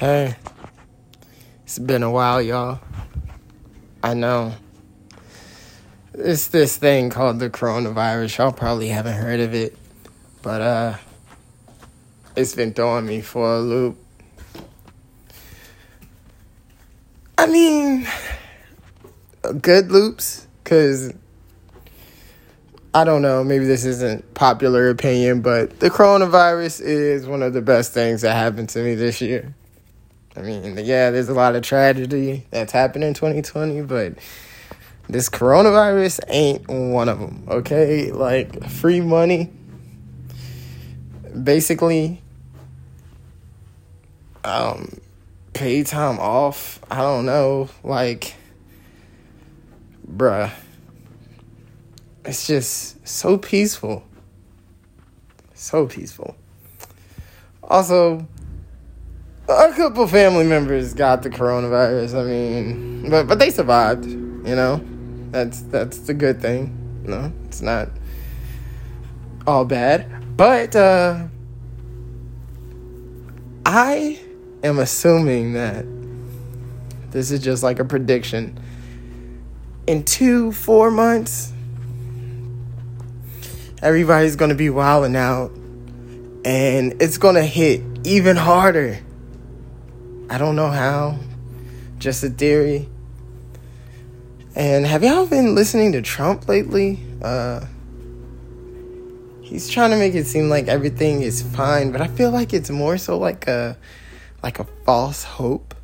Hey, it's been a while, y'all. I know. It's this thing called the coronavirus. Y'all probably haven't heard of it, but uh, it's been throwing me for a loop. I mean, good loops, cause I don't know, maybe this isn't popular opinion, but the coronavirus is one of the best things that happened to me this year. I mean, yeah, there's a lot of tragedy that's happened in 2020, but this coronavirus ain't one of them, okay? Like, free money, basically, um, paid time off, I don't know, like, bruh, it's just so peaceful. So peaceful. Also, a couple family members got the coronavirus. I mean, but but they survived. You know, that's that's the good thing. No, it's not all bad. But uh, I am assuming that this is just like a prediction. In two, four months, everybody's gonna be wilding out, and it's gonna hit even harder I don't know how. Just a theory. And have y'all been listening to Trump lately? Uh, he's trying to make it seem like everything is fine, but I feel like it's more so like a like a false hope.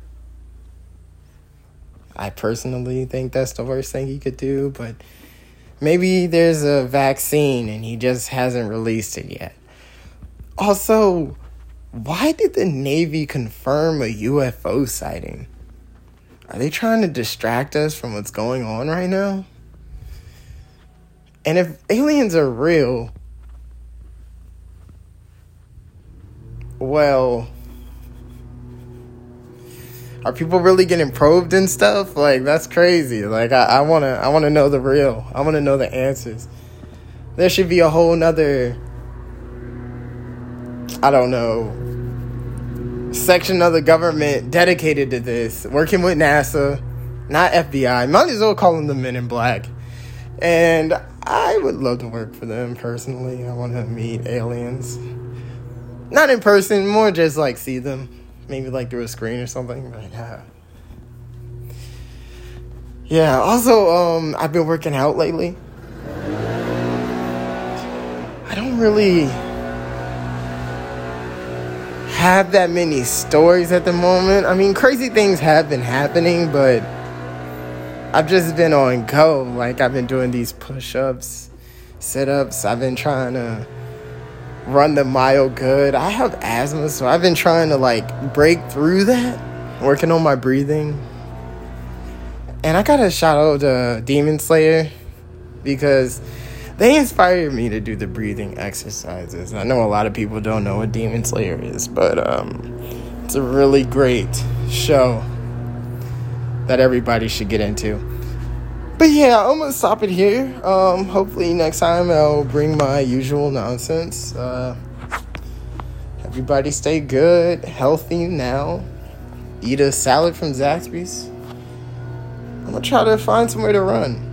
I personally think that's the worst thing he could do, but maybe there's a vaccine and he just hasn't released it yet. Also, why did the Navy confirm a UFO sighting? Are they trying to distract us from what's going on right now? And if aliens are real, well, are people really getting probed and stuff? Like that's crazy. Like I, I wanna I wanna know the real. I wanna know the answers. There should be a whole nother I don't know section of the government dedicated to this, working with NASA, not FBI. Might as well call them the Men in Black. And I would love to work for them personally. I want to meet aliens. Not in person, more just like see them. Maybe like through a screen or something. But yeah. Yeah, also, um, I've been working out lately. I don't really have that many stories at the moment. I mean, crazy things have been happening, but I've just been on go. Like, I've been doing these push ups, sit ups. I've been trying to run the mile good. I have asthma, so I've been trying to like break through that, working on my breathing. And I got a shout out to Demon Slayer because they inspired me to do the breathing exercises. I know a lot of people don't know what Demon Slayer is, but um, it's a really great show that everybody should get into. But yeah, I'm gonna stop it here. Um, hopefully next time I'll bring my usual nonsense. Uh, everybody stay good, healthy now. Eat a salad from Zaxby's. I'm gonna try to find somewhere to run.